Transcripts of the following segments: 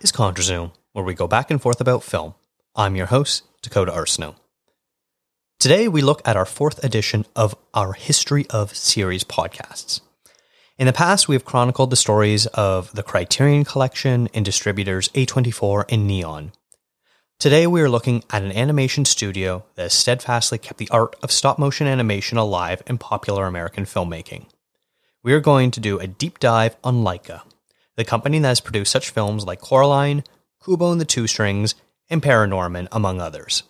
Is ContraZoom, where we go back and forth about film. I'm your host, Dakota Arsenault. Today, we look at our fourth edition of our History of Series podcasts. In the past, we have chronicled the stories of the Criterion Collection and distributors A24 and Neon. Today, we are looking at an animation studio that has steadfastly kept the art of stop motion animation alive in popular American filmmaking. We are going to do a deep dive on Laika, the company that has produced such films like Coraline, Kubo and the Two Strings, and Paranorman, among others.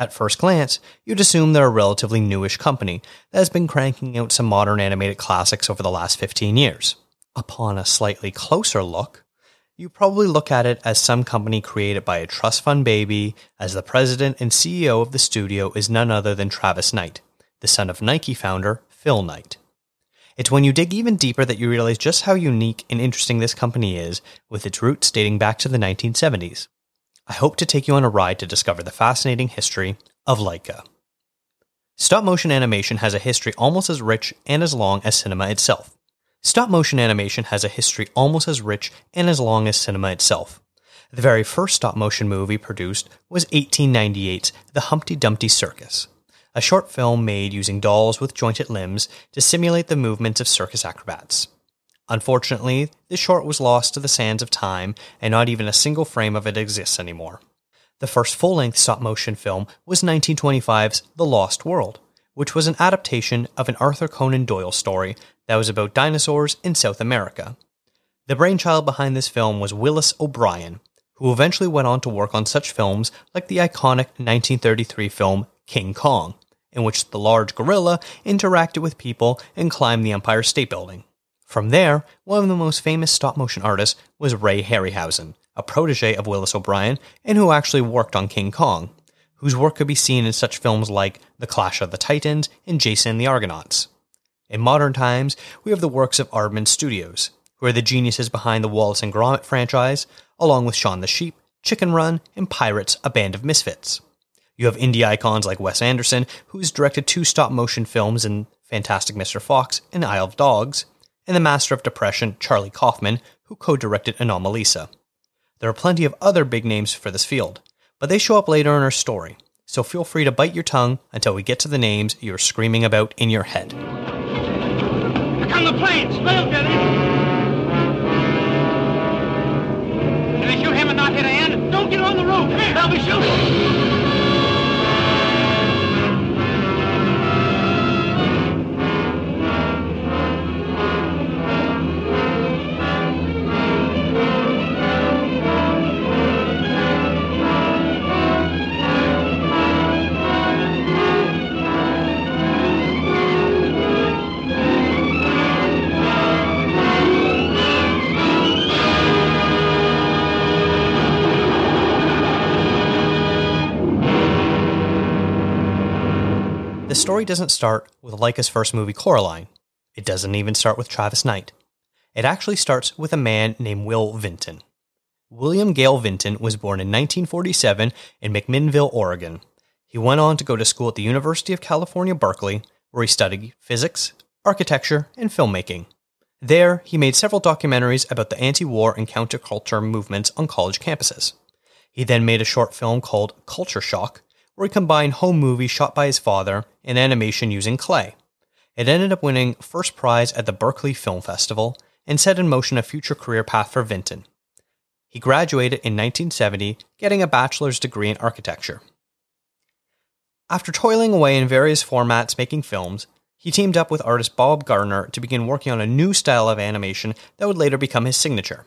At first glance, you'd assume they're a relatively newish company that has been cranking out some modern animated classics over the last 15 years. Upon a slightly closer look, you probably look at it as some company created by a trust fund baby, as the president and CEO of the studio is none other than Travis Knight, the son of Nike founder Phil Knight. It's when you dig even deeper that you realize just how unique and interesting this company is, with its roots dating back to the 1970s. I hope to take you on a ride to discover the fascinating history of Laika. Stop motion animation has a history almost as rich and as long as cinema itself. Stop motion animation has a history almost as rich and as long as cinema itself. The very first stop motion movie produced was 1898's The Humpty Dumpty Circus, a short film made using dolls with jointed limbs to simulate the movements of circus acrobats. Unfortunately, this short was lost to the sands of time, and not even a single frame of it exists anymore. The first full length stop motion film was 1925's The Lost World, which was an adaptation of an Arthur Conan Doyle story that was about dinosaurs in South America. The brainchild behind this film was Willis O'Brien, who eventually went on to work on such films like the iconic 1933 film King Kong, in which the large gorilla interacted with people and climbed the Empire State Building. From there, one of the most famous stop motion artists was Ray Harryhausen, a protege of Willis O'Brien and who actually worked on King Kong, whose work could be seen in such films like The Clash of the Titans and Jason and the Argonauts. In modern times, we have the works of Aardman Studios, who are the geniuses behind the Wallace and Gromit franchise, along with Shaun the Sheep, Chicken Run, and Pirates, A Band of Misfits. You have indie icons like Wes Anderson, who's directed two stop motion films in Fantastic Mr. Fox and Isle of Dogs, and the master of depression, Charlie Kaufman, who co directed Anomalisa. There are plenty of other big names for this field, but they show up later in our story, so feel free to bite your tongue until we get to the names you're screaming about in your head. Here come the planes! Them get! Can they shoot him and not hit Ann? Don't get on the roof! They'll be shooting! Story doesn't start with Laika's first movie, Coraline. It doesn't even start with Travis Knight. It actually starts with a man named Will Vinton. William Gale Vinton was born in 1947 in McMinnville, Oregon. He went on to go to school at the University of California, Berkeley, where he studied physics, architecture, and filmmaking. There, he made several documentaries about the anti war and counterculture movements on college campuses. He then made a short film called Culture Shock, where he combined home movies shot by his father and animation using clay. It ended up winning first prize at the Berkeley Film Festival and set in motion a future career path for Vinton. He graduated in 1970, getting a bachelor's degree in architecture. After toiling away in various formats making films, he teamed up with artist Bob Gardner to begin working on a new style of animation that would later become his signature.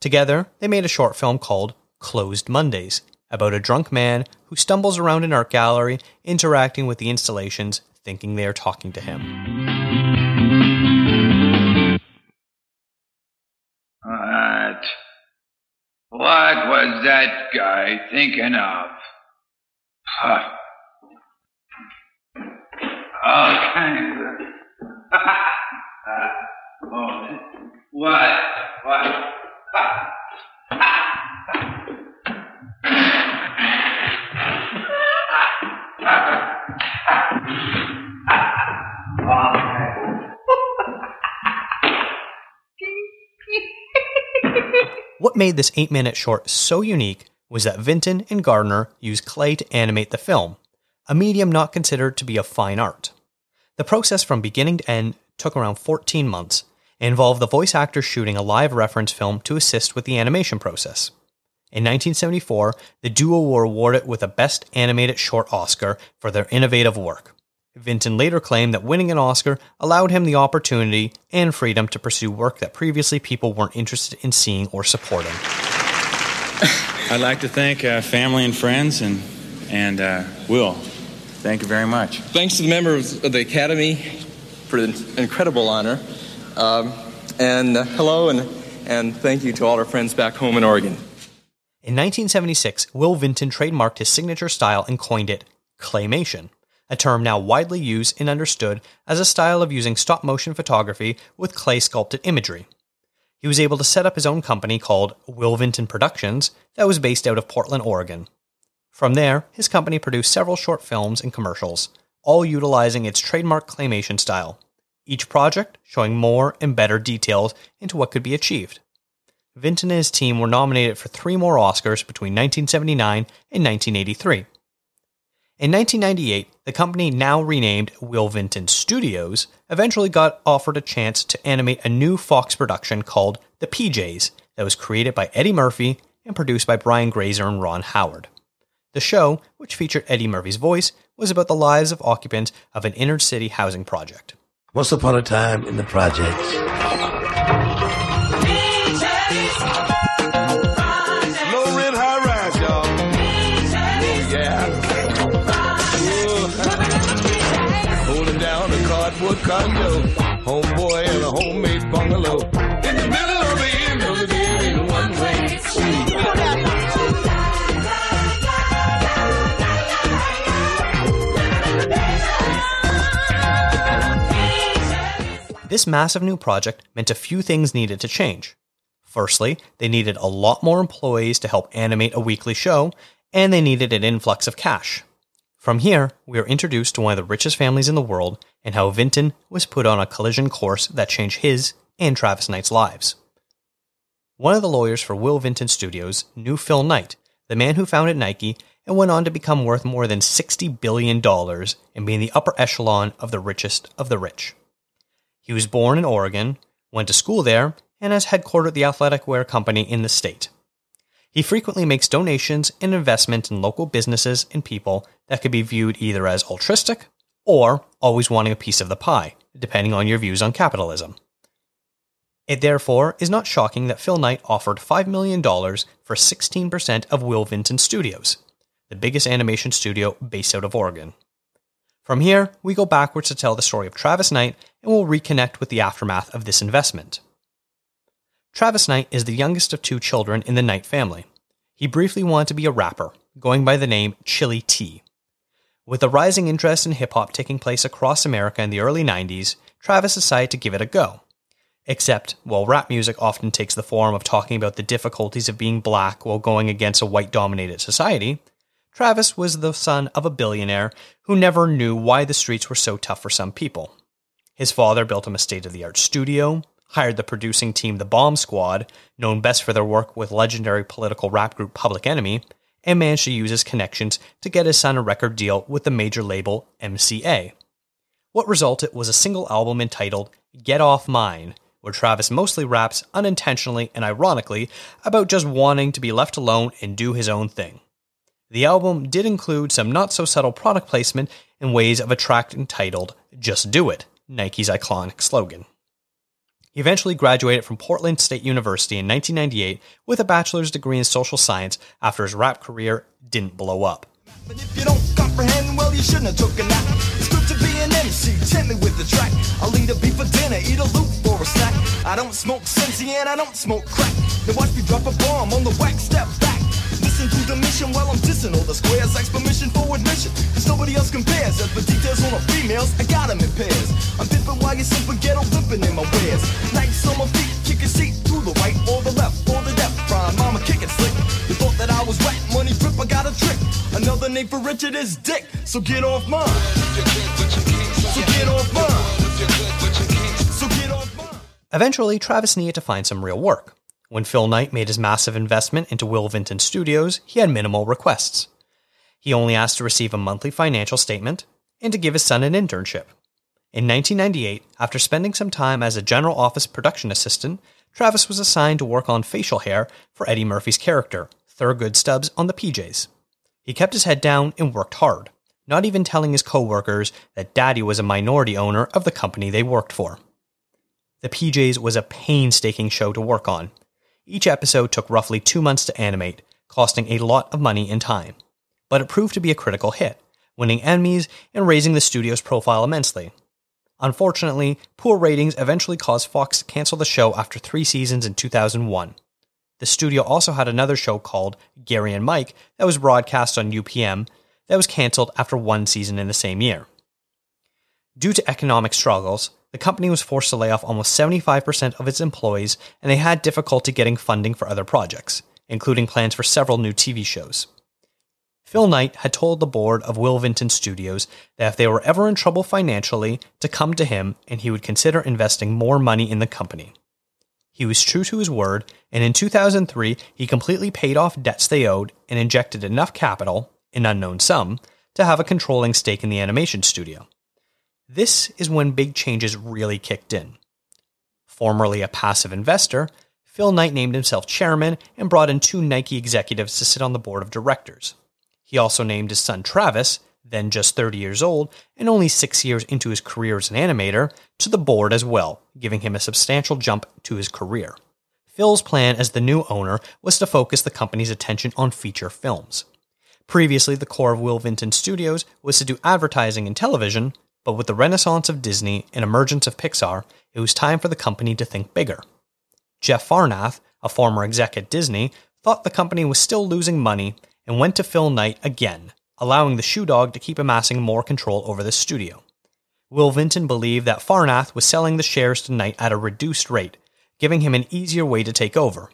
Together, they made a short film called Closed Mondays, about a drunk man who stumbles around an art gallery, interacting with the installations, thinking they are talking to him. What? What was that guy thinking of? Huh. All kinds of. oh, what? What? made this 8 minute short so unique was that Vinton and Gardner used clay to animate the film, a medium not considered to be a fine art. The process from beginning to end took around 14 months and involved the voice actors shooting a live reference film to assist with the animation process. In 1974, the duo were awarded with a Best Animated Short Oscar for their innovative work. Vinton later claimed that winning an Oscar allowed him the opportunity and freedom to pursue work that previously people weren't interested in seeing or supporting. I'd like to thank uh, family and friends and, and uh, Will. Thank you very much. Thanks to the members of the Academy for the incredible honor. Um, and uh, hello, and, and thank you to all our friends back home in Oregon. In 1976, Will Vinton trademarked his signature style and coined it claymation, a term now widely used and understood as a style of using stop motion photography with clay sculpted imagery. He was able to set up his own company called Will Vinton Productions that was based out of Portland, Oregon. From there, his company produced several short films and commercials, all utilizing its trademark claymation style, each project showing more and better details into what could be achieved. Vinton and his team were nominated for three more Oscars between 1979 and 1983. In 1998, the company, now renamed Will Vinton Studios, eventually got offered a chance to animate a new Fox production called The PJs that was created by Eddie Murphy and produced by Brian Grazer and Ron Howard. The show, which featured Eddie Murphy's voice, was about the lives of occupants of an inner city housing project. Once upon a time in the projects. This massive new project meant a few things needed to change. Firstly, they needed a lot more employees to help animate a weekly show, and they needed an influx of cash. From here, we are introduced to one of the richest families in the world and how Vinton was put on a collision course that changed his and Travis Knight's lives. One of the lawyers for Will Vinton Studios knew Phil Knight, the man who founded Nike and went on to become worth more than $60 billion and be in the upper echelon of the richest of the rich. He was born in Oregon, went to school there, and has headquartered the athletic wear company in the state. He frequently makes donations and investment in local businesses and people that could be viewed either as altruistic or always wanting a piece of the pie, depending on your views on capitalism. It therefore is not shocking that Phil Knight offered $5 million for 16% of Will Vinton Studios, the biggest animation studio based out of Oregon. From here, we go backwards to tell the story of Travis Knight and we'll reconnect with the aftermath of this investment. Travis Knight is the youngest of two children in the Knight family. He briefly wanted to be a rapper, going by the name Chilly Tee. With a rising interest in hip hop taking place across America in the early 90s, Travis decided to give it a go. Except, while rap music often takes the form of talking about the difficulties of being black while going against a white dominated society, Travis was the son of a billionaire who never knew why the streets were so tough for some people. His father built him a state of the art studio, hired the producing team The Bomb Squad, known best for their work with legendary political rap group Public Enemy, and managed to use his connections to get his son a record deal with the major label MCA. What resulted was a single album entitled Get Off Mine, where Travis mostly raps unintentionally and ironically about just wanting to be left alone and do his own thing. The album did include some not so subtle product placement in ways of a track entitled Just Do It, Nike's iconic slogan. He eventually graduated from Portland State University in 1998 with a bachelor's degree in social science after his rap career didn't blow up. Well, MC, eat a for dinner, eat a loop for a snack. I don't smoke and I don't smoke crack. Then watch me drop a bomb on the wax, step back. Listen to the mission while I'm dissing all the squares. Ask permission for admission, cause nobody else compares. As for details on the females, I got them in pairs. I'm dipping while you simple ghetto limping in my wares. Nights on my feet, kick seat to the right or the left or the depth. Prime mama kicking slick. You thought that I was wet, money grip, I got a trick. Another name for Richard is Dick, so get off mine. So get off mine. So get off mine. Eventually, Travis needed to find some real work. When Phil Knight made his massive investment into Will Vinton Studios, he had minimal requests. He only asked to receive a monthly financial statement and to give his son an internship. In 1998, after spending some time as a general office production assistant, Travis was assigned to work on facial hair for Eddie Murphy's character, Thurgood Stubbs, on the PJs. He kept his head down and worked hard, not even telling his coworkers that Daddy was a minority owner of the company they worked for. The PJs was a painstaking show to work on. Each episode took roughly two months to animate, costing a lot of money and time. But it proved to be a critical hit, winning Emmys and raising the studio's profile immensely. Unfortunately, poor ratings eventually caused Fox to cancel the show after three seasons in 2001. The studio also had another show called Gary and Mike that was broadcast on UPN that was canceled after one season in the same year. Due to economic struggles, the company was forced to lay off almost 75% of its employees and they had difficulty getting funding for other projects, including plans for several new TV shows. Phil Knight had told the board of Will Vinton Studios that if they were ever in trouble financially, to come to him and he would consider investing more money in the company. He was true to his word, and in 2003, he completely paid off debts they owed and injected enough capital, an unknown sum, to have a controlling stake in the animation studio. This is when big changes really kicked in. Formerly a passive investor, Phil Knight named himself chairman and brought in two Nike executives to sit on the board of directors. He also named his son Travis, then just 30 years old and only six years into his career as an animator, to the board as well, giving him a substantial jump to his career. Phil's plan as the new owner was to focus the company's attention on feature films. Previously, the core of Will Vinton Studios was to do advertising and television, but with the renaissance of Disney and emergence of Pixar, it was time for the company to think bigger. Jeff Farnath, a former exec at Disney, thought the company was still losing money and went to Phil Knight again, allowing the shoe dog to keep amassing more control over the studio. Will Vinton believed that Farnath was selling the shares to Knight at a reduced rate, giving him an easier way to take over.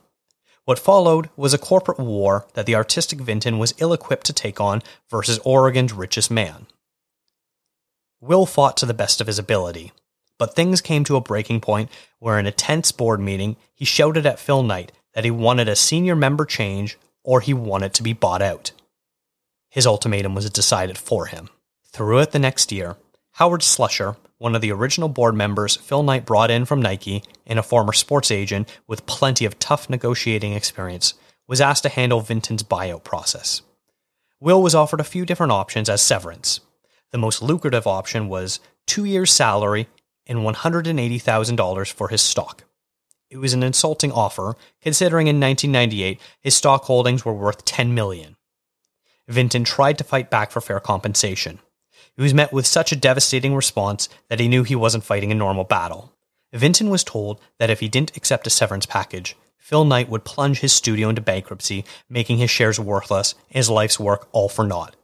What followed was a corporate war that the artistic Vinton was ill equipped to take on versus Oregon's richest man. Will fought to the best of his ability, but things came to a breaking point where, in a tense board meeting, he shouted at Phil Knight that he wanted a senior member change or he wanted to be bought out. His ultimatum was decided for him. Throughout the next year, Howard Slusher, one of the original board members Phil Knight brought in from Nike and a former sports agent with plenty of tough negotiating experience, was asked to handle Vinton's buyout process. Will was offered a few different options as severance. The most lucrative option was two years' salary and $180,000 for his stock. It was an insulting offer, considering in 1998 his stock holdings were worth 10 million. Vinton tried to fight back for fair compensation. He was met with such a devastating response that he knew he wasn't fighting a normal battle. Vinton was told that if he didn't accept a severance package, Phil Knight would plunge his studio into bankruptcy, making his shares worthless and his life's work all for naught.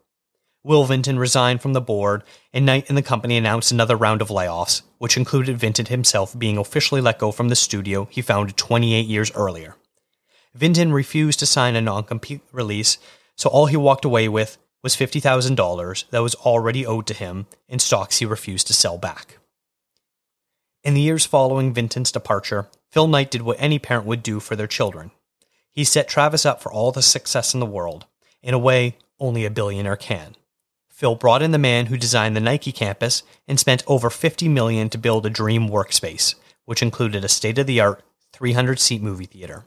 Will Vinton resigned from the board, and Knight and the company announced another round of layoffs, which included Vinton himself being officially let go from the studio he founded 28 years earlier. Vinton refused to sign a non compete release, so all he walked away with was $50,000 that was already owed to him in stocks he refused to sell back. In the years following Vinton's departure, Phil Knight did what any parent would do for their children. He set Travis up for all the success in the world, in a way only a billionaire can. Phil brought in the man who designed the Nike campus and spent over 50 million to build a dream workspace, which included a state-of-the-art 300-seat movie theater.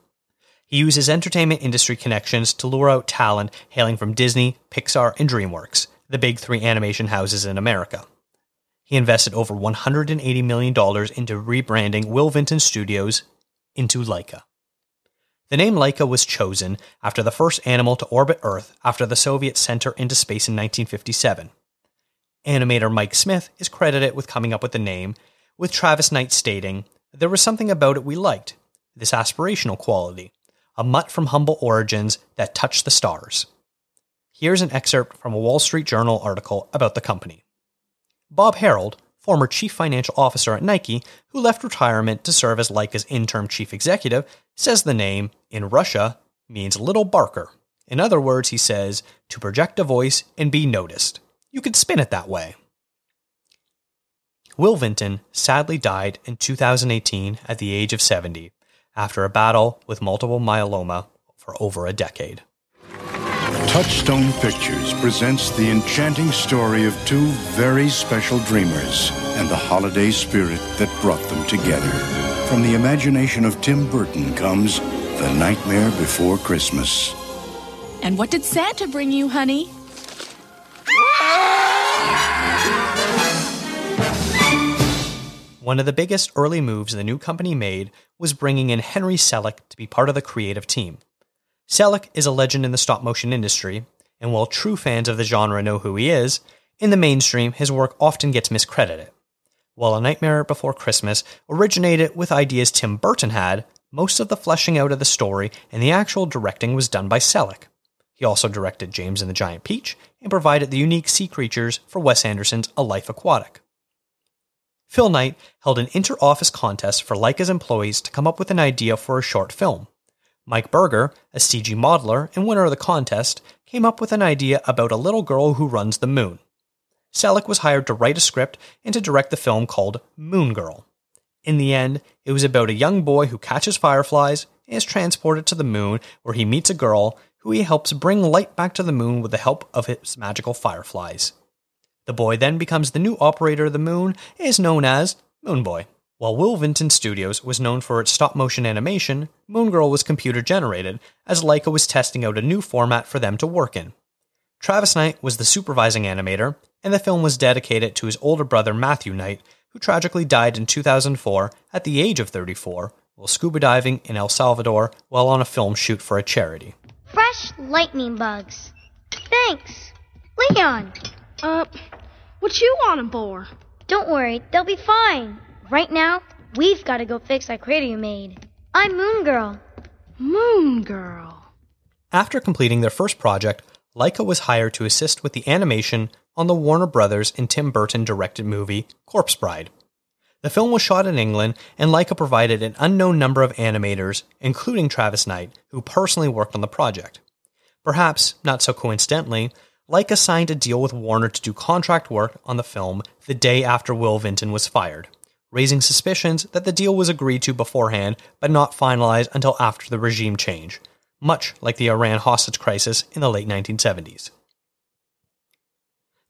He used his entertainment industry connections to lure out talent hailing from Disney, Pixar, and DreamWorks, the big three animation houses in America. He invested over $180 million into rebranding Will Vinton Studios into Laika. The name Laika was chosen after the first animal to orbit Earth after the Soviets sent her into space in 1957. Animator Mike Smith is credited with coming up with the name, with Travis Knight stating, There was something about it we liked, this aspirational quality, a mutt from humble origins that touched the stars. Here's an excerpt from a Wall Street Journal article about the company. Bob Harold, former chief financial officer at Nike, who left retirement to serve as Laika's interim chief executive, says the name, in Russia, means little barker. In other words, he says, to project a voice and be noticed. You could spin it that way. Will Vinton sadly died in 2018 at the age of 70 after a battle with multiple myeloma for over a decade. Touchstone Pictures presents the enchanting story of two very special dreamers and the holiday spirit that brought them together. From the imagination of Tim Burton comes The Nightmare Before Christmas. And what did Santa bring you, honey? One of the biggest early moves the new company made was bringing in Henry Selick to be part of the creative team. Selick is a legend in the stop motion industry, and while true fans of the genre know who he is, in the mainstream his work often gets miscredited. While A Nightmare Before Christmas originated with ideas Tim Burton had, most of the fleshing out of the story and the actual directing was done by Selick. He also directed James and the Giant Peach and provided the unique sea creatures for Wes Anderson's A Life Aquatic. Phil Knight held an inter office contest for Laika's employees to come up with an idea for a short film. Mike Berger, a CG modeler and winner of the contest, came up with an idea about a little girl who runs the moon. Selick was hired to write a script and to direct the film called Moon Girl. In the end, it was about a young boy who catches fireflies and is transported to the moon where he meets a girl who he helps bring light back to the moon with the help of his magical fireflies. The boy then becomes the new operator of the moon and is known as Moon Boy. While Will Vinton Studios was known for its stop motion animation, Moon Girl was computer generated, as Laika was testing out a new format for them to work in. Travis Knight was the supervising animator, and the film was dedicated to his older brother Matthew Knight, who tragically died in 2004 at the age of 34 while scuba diving in El Salvador while on a film shoot for a charity. Fresh lightning bugs. Thanks. Leon! Uh, what you want want 'em for? Don't worry, they'll be fine. Right now, we've got to go fix that crater you made. I'm Moon Girl. Moon Girl. After completing their first project, Laika was hired to assist with the animation on the Warner Brothers and Tim Burton directed movie Corpse Bride. The film was shot in England, and Laika provided an unknown number of animators, including Travis Knight, who personally worked on the project. Perhaps, not so coincidentally, Laika signed a deal with Warner to do contract work on the film the day after Will Vinton was fired, raising suspicions that the deal was agreed to beforehand but not finalized until after the regime change, much like the Iran hostage crisis in the late 1970s.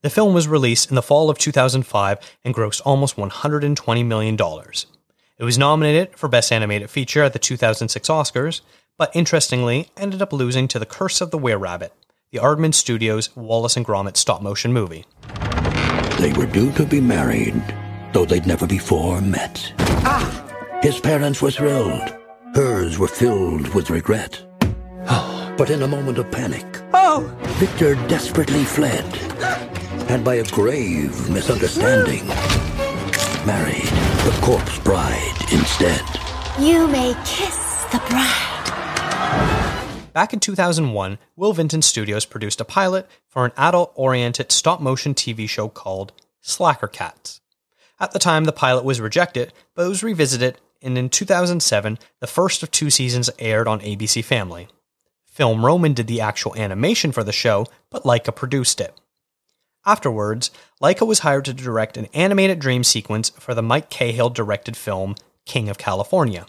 The film was released in the fall of 2005 and grossed almost $120 million. It was nominated for Best Animated Feature at the 2006 Oscars, but interestingly ended up losing to The Curse of the Were Rabbit, the Aardman Studios Wallace and Gromit stop motion movie. They were due to be married, though they'd never before met. Ah! His parents were thrilled. Hers were filled with regret. But in a moment of panic, oh! Victor desperately fled. And by a grave misunderstanding, married the corpse bride instead. You may kiss the bride. Back in 2001, Will Vinton Studios produced a pilot for an adult oriented stop motion TV show called Slacker Cats. At the time, the pilot was rejected, but it was revisited, and in 2007, the first of two seasons aired on ABC Family. Film Roman did the actual animation for the show, but Laika produced it. Afterwards, Laika was hired to direct an animated dream sequence for the Mike Cahill directed film King of California.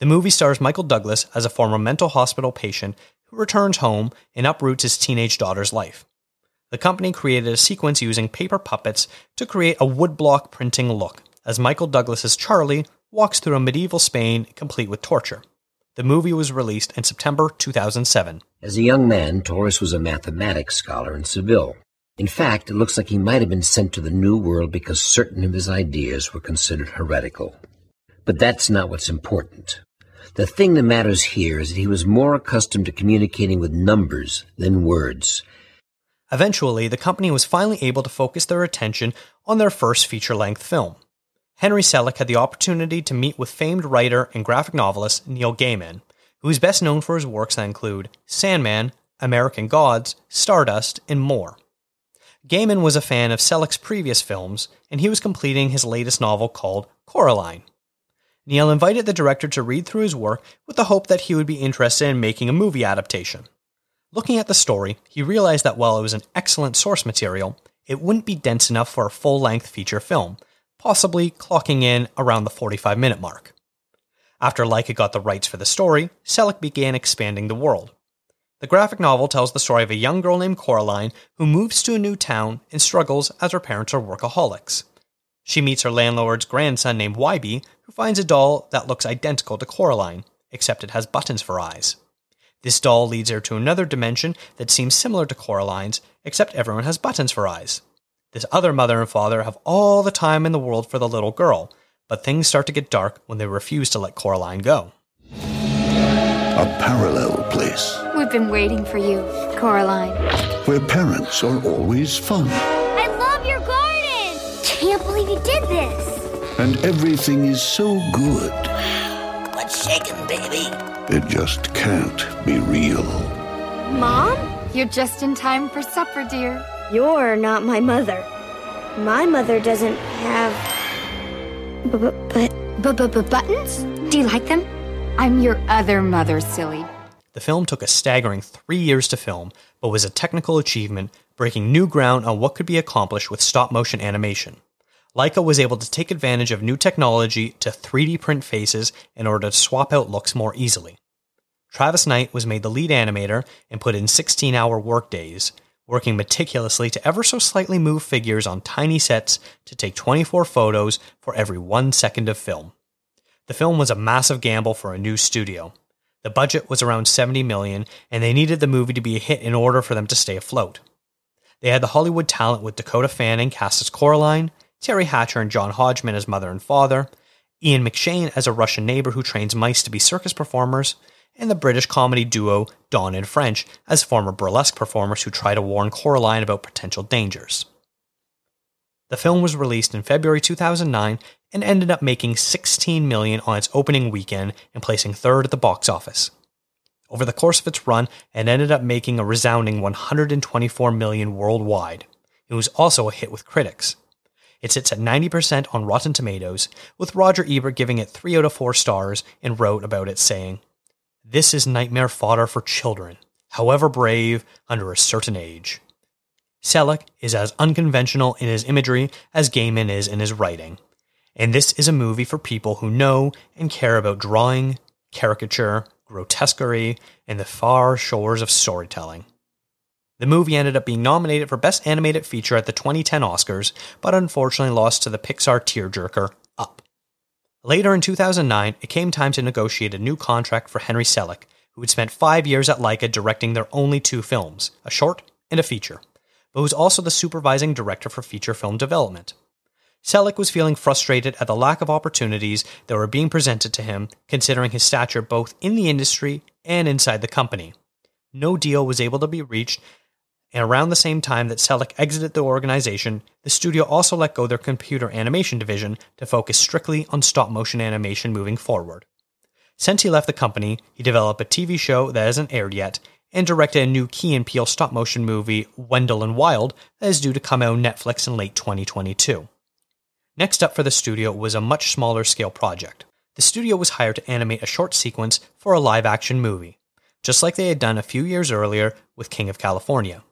The movie stars Michael Douglas as a former mental hospital patient who returns home and uproots his teenage daughter's life. The company created a sequence using paper puppets to create a woodblock printing look as Michael Douglas's Charlie walks through a medieval Spain complete with torture. The movie was released in September 2007. As a young man, Torres was a mathematics scholar in Seville. In fact, it looks like he might have been sent to the New World because certain of his ideas were considered heretical. But that's not what's important. The thing that matters here is that he was more accustomed to communicating with numbers than words. Eventually, the company was finally able to focus their attention on their first feature length film. Henry Selick had the opportunity to meet with famed writer and graphic novelist Neil Gaiman, who is best known for his works that include Sandman, American Gods, Stardust, and more. Gaiman was a fan of Selick's previous films, and he was completing his latest novel called Coraline. Neil invited the director to read through his work with the hope that he would be interested in making a movie adaptation. Looking at the story, he realized that while it was an excellent source material, it wouldn't be dense enough for a full length feature film, possibly clocking in around the 45 minute mark. After Laika got the rights for the story, Selick began expanding the world. The graphic novel tells the story of a young girl named Coraline who moves to a new town and struggles as her parents are workaholics. She meets her landlord's grandson named Wybie, who finds a doll that looks identical to Coraline, except it has buttons for eyes. This doll leads her to another dimension that seems similar to Coraline's, except everyone has buttons for eyes. This other mother and father have all the time in the world for the little girl, but things start to get dark when they refuse to let Coraline go. A parallel place We've been waiting for you, Coraline. where parents are always fun I love your garden! Can't believe you did this! and everything is so good What's shaking, baby? it just can't be real. Mom? You're just in time for supper, dear. You're not my mother. My mother doesn't have. But. but buttons? Do you like them? I'm your other mother, silly. The film took a staggering three years to film, but was a technical achievement, breaking new ground on what could be accomplished with stop motion animation. Laika was able to take advantage of new technology to 3D print faces in order to swap out looks more easily. Travis Knight was made the lead animator and put in 16 hour workdays, working meticulously to ever so slightly move figures on tiny sets to take 24 photos for every one second of film. The film was a massive gamble for a new studio. The budget was around 70 million, and they needed the movie to be a hit in order for them to stay afloat. They had the Hollywood talent with Dakota Fanning cast as Coraline, Teri Hatcher and John Hodgman as mother and father, Ian McShane as a Russian neighbor who trains mice to be circus performers, and the British comedy duo Don and French as former burlesque performers who try to warn Coraline about potential dangers. The film was released in February 2009 and ended up making 16 million on its opening weekend and placing third at the box office. Over the course of its run, it ended up making a resounding 124 million worldwide. It was also a hit with critics. It sits at 90% on Rotten Tomatoes, with Roger Ebert giving it 3 out of 4 stars and wrote about it saying, This is nightmare fodder for children, however brave, under a certain age. Selick is as unconventional in his imagery as Gaiman is in his writing. And this is a movie for people who know and care about drawing, caricature, grotesquerie, and the far shores of storytelling. The movie ended up being nominated for Best Animated Feature at the 2010 Oscars, but unfortunately lost to the Pixar tearjerker Up. Later in 2009, it came time to negotiate a new contract for Henry Selick, who had spent five years at Laika directing their only two films, a short and a feature, but was also the supervising director for feature film development. Selick was feeling frustrated at the lack of opportunities that were being presented to him, considering his stature both in the industry and inside the company. No deal was able to be reached, and around the same time that Selick exited the organization, the studio also let go their computer animation division to focus strictly on stop motion animation moving forward. Since he left the company, he developed a TV show that hasn't aired yet and directed a new Key and Peele stop motion movie, Wendell and Wild, that is due to come out on Netflix in late 2022. Next up for the studio was a much smaller scale project. The studio was hired to animate a short sequence for a live action movie, just like they had done a few years earlier with King of California.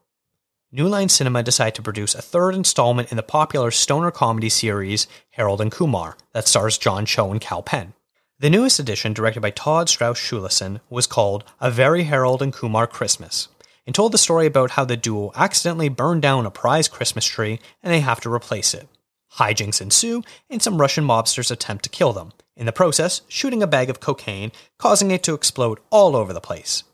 New Line Cinema decided to produce a third installment in the popular stoner comedy series Harold and Kumar that stars John Cho and Kal Penn. The newest edition, directed by Todd Strauss Schulson, was called A Very Harold and Kumar Christmas and told the story about how the duo accidentally burned down a prized Christmas tree and they have to replace it. Hijinks ensue, and some Russian mobsters attempt to kill them, in the process, shooting a bag of cocaine, causing it to explode all over the place.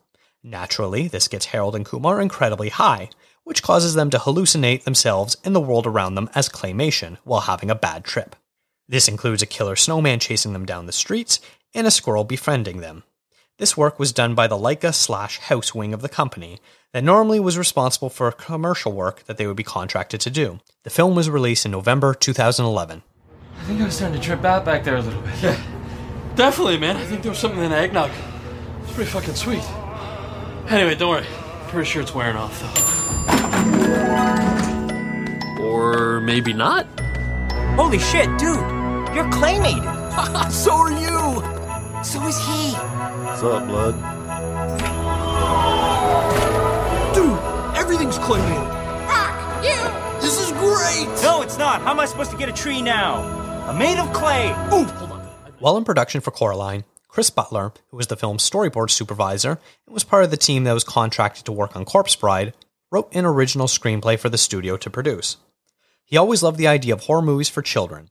Naturally, this gets Harold and Kumar incredibly high, which causes them to hallucinate themselves and the world around them as claymation while having a bad trip. This includes a killer snowman chasing them down the streets and a squirrel befriending them. This work was done by the Laika slash house wing of the company that normally was responsible for commercial work that they would be contracted to do. The film was released in November 2011. I think I was starting to trip out back there a little bit. Yeah, definitely, man. I think there was something in the eggnog. It's pretty fucking sweet. Anyway, don't worry. Pretty sure it's wearing off, though. Or maybe not. Holy shit, dude! You're claymated! so are you! So is he! What's up, blood? Dude, everything's claymated! Rock, you! This is great! No, it's not. How am I supposed to get a tree now? I'm made of clay. Ooh, hold on. While in production for Coraline, Chris Butler, who was the film's storyboard supervisor and was part of the team that was contracted to work on Corpse Bride, wrote an original screenplay for the studio to produce. He always loved the idea of horror movies for children,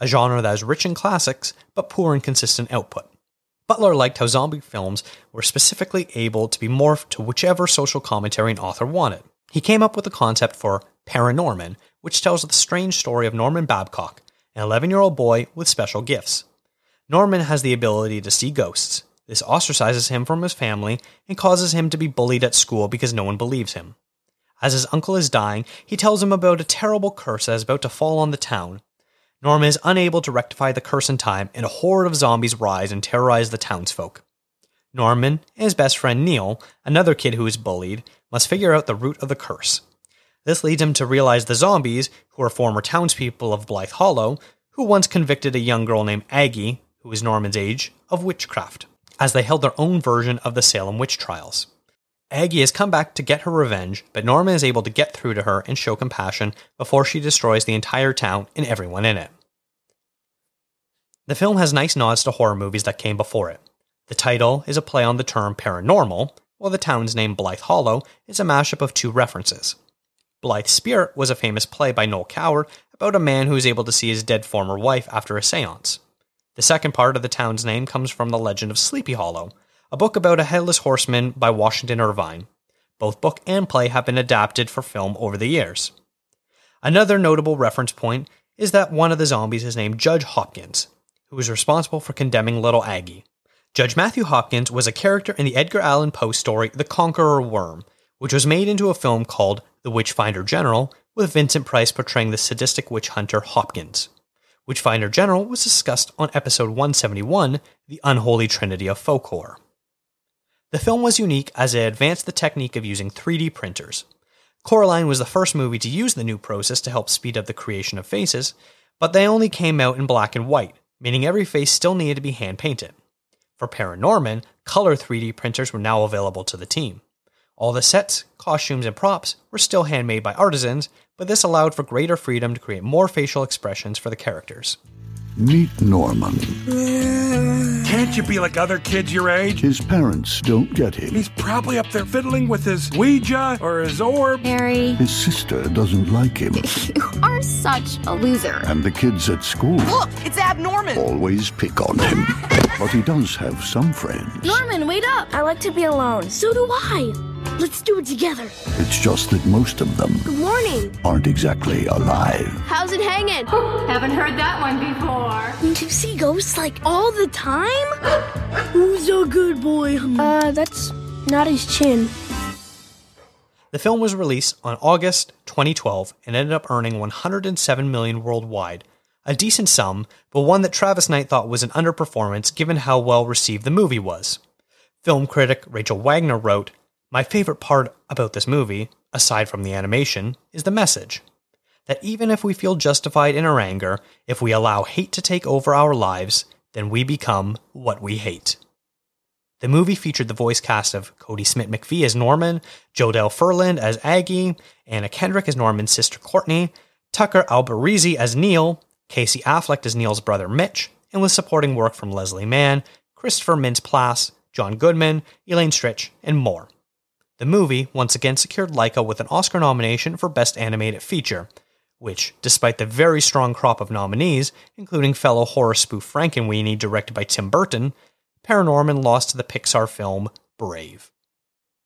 a genre that is rich in classics but poor in consistent output. Butler liked how zombie films were specifically able to be morphed to whichever social commentary an author wanted. He came up with the concept for Paranorman, which tells the strange story of Norman Babcock, an 11 year old boy with special gifts. Norman has the ability to see ghosts. This ostracizes him from his family and causes him to be bullied at school because no one believes him. As his uncle is dying, he tells him about a terrible curse that is about to fall on the town. Norman is unable to rectify the curse in time, and a horde of zombies rise and terrorize the townsfolk. Norman and his best friend Neil, another kid who is bullied, must figure out the root of the curse. This leads him to realize the zombies, who are former townspeople of Blythe Hollow, who once convicted a young girl named Aggie, who is Norman's age, of witchcraft, as they held their own version of the Salem witch trials. Aggie has come back to get her revenge, but Norman is able to get through to her and show compassion before she destroys the entire town and everyone in it. The film has nice nods to horror movies that came before it. The title is a play on the term paranormal, while the town's name Blythe Hollow is a mashup of two references. Blithe Spirit was a famous play by Noel Coward about a man who is able to see his dead former wife after a seance. The second part of the town's name comes from the legend of Sleepy Hollow, a book about a headless horseman by Washington Irving. Both book and play have been adapted for film over the years. Another notable reference point is that one of the zombies is named Judge Hopkins, who was responsible for condemning little Aggie. Judge Matthew Hopkins was a character in the Edgar Allan Poe story The Conqueror Worm, which was made into a film called The Witchfinder General, with Vincent Price portraying the sadistic witch hunter Hopkins. Witchfinder General was discussed on episode 171, The Unholy Trinity of Folk Horror. The film was unique as it advanced the technique of using 3D printers. Coraline was the first movie to use the new process to help speed up the creation of faces, but they only came out in black and white, meaning every face still needed to be hand painted. For Paranorman, color 3D printers were now available to the team. All the sets, costumes, and props were still handmade by artisans, but this allowed for greater freedom to create more facial expressions for the characters. Meet Norman. Can't you be like other kids your age? His parents don't get him. He's probably up there fiddling with his Ouija or his orb. Harry, His sister doesn't like him. you are such a loser. And the kids at school Look, it's Abnorman. always pick on him. But he does have some friends. Norman, wait up. I like to be alone. So do I. Let's do it together. It's just that most of them Good morning. aren't exactly alive. How's it hanging? Haven't heard that one before. Do you see ghosts like all the time? Who's a good boy? Uh, that's not his chin. The film was released on August 2012 and ended up earning 107 million worldwide, a decent sum, but one that Travis Knight thought was an underperformance given how well received the movie was. Film critic Rachel Wagner wrote, "My favorite part about this movie, aside from the animation, is the message. That even if we feel justified in our anger, if we allow hate to take over our lives, then we become what we hate." The movie featured the voice cast of Kodi Smit McPhee as Norman, Jodelle Ferland as Aggie, Anna Kendrick as Norman's sister Courtney, Tucker Albrizzi as Neil, Casey Affleck as Neil's brother Mitch, and with supporting work from Leslie Mann, Christopher Mintz-Plasse, John Goodman, Elaine Stritch, and more. The movie once again secured Laika with an Oscar nomination for Best Animated Feature, which, despite the very strong crop of nominees, including fellow horror spoof Frankenweenie directed by Tim Burton, Paranorman lost to the Pixar film Brave.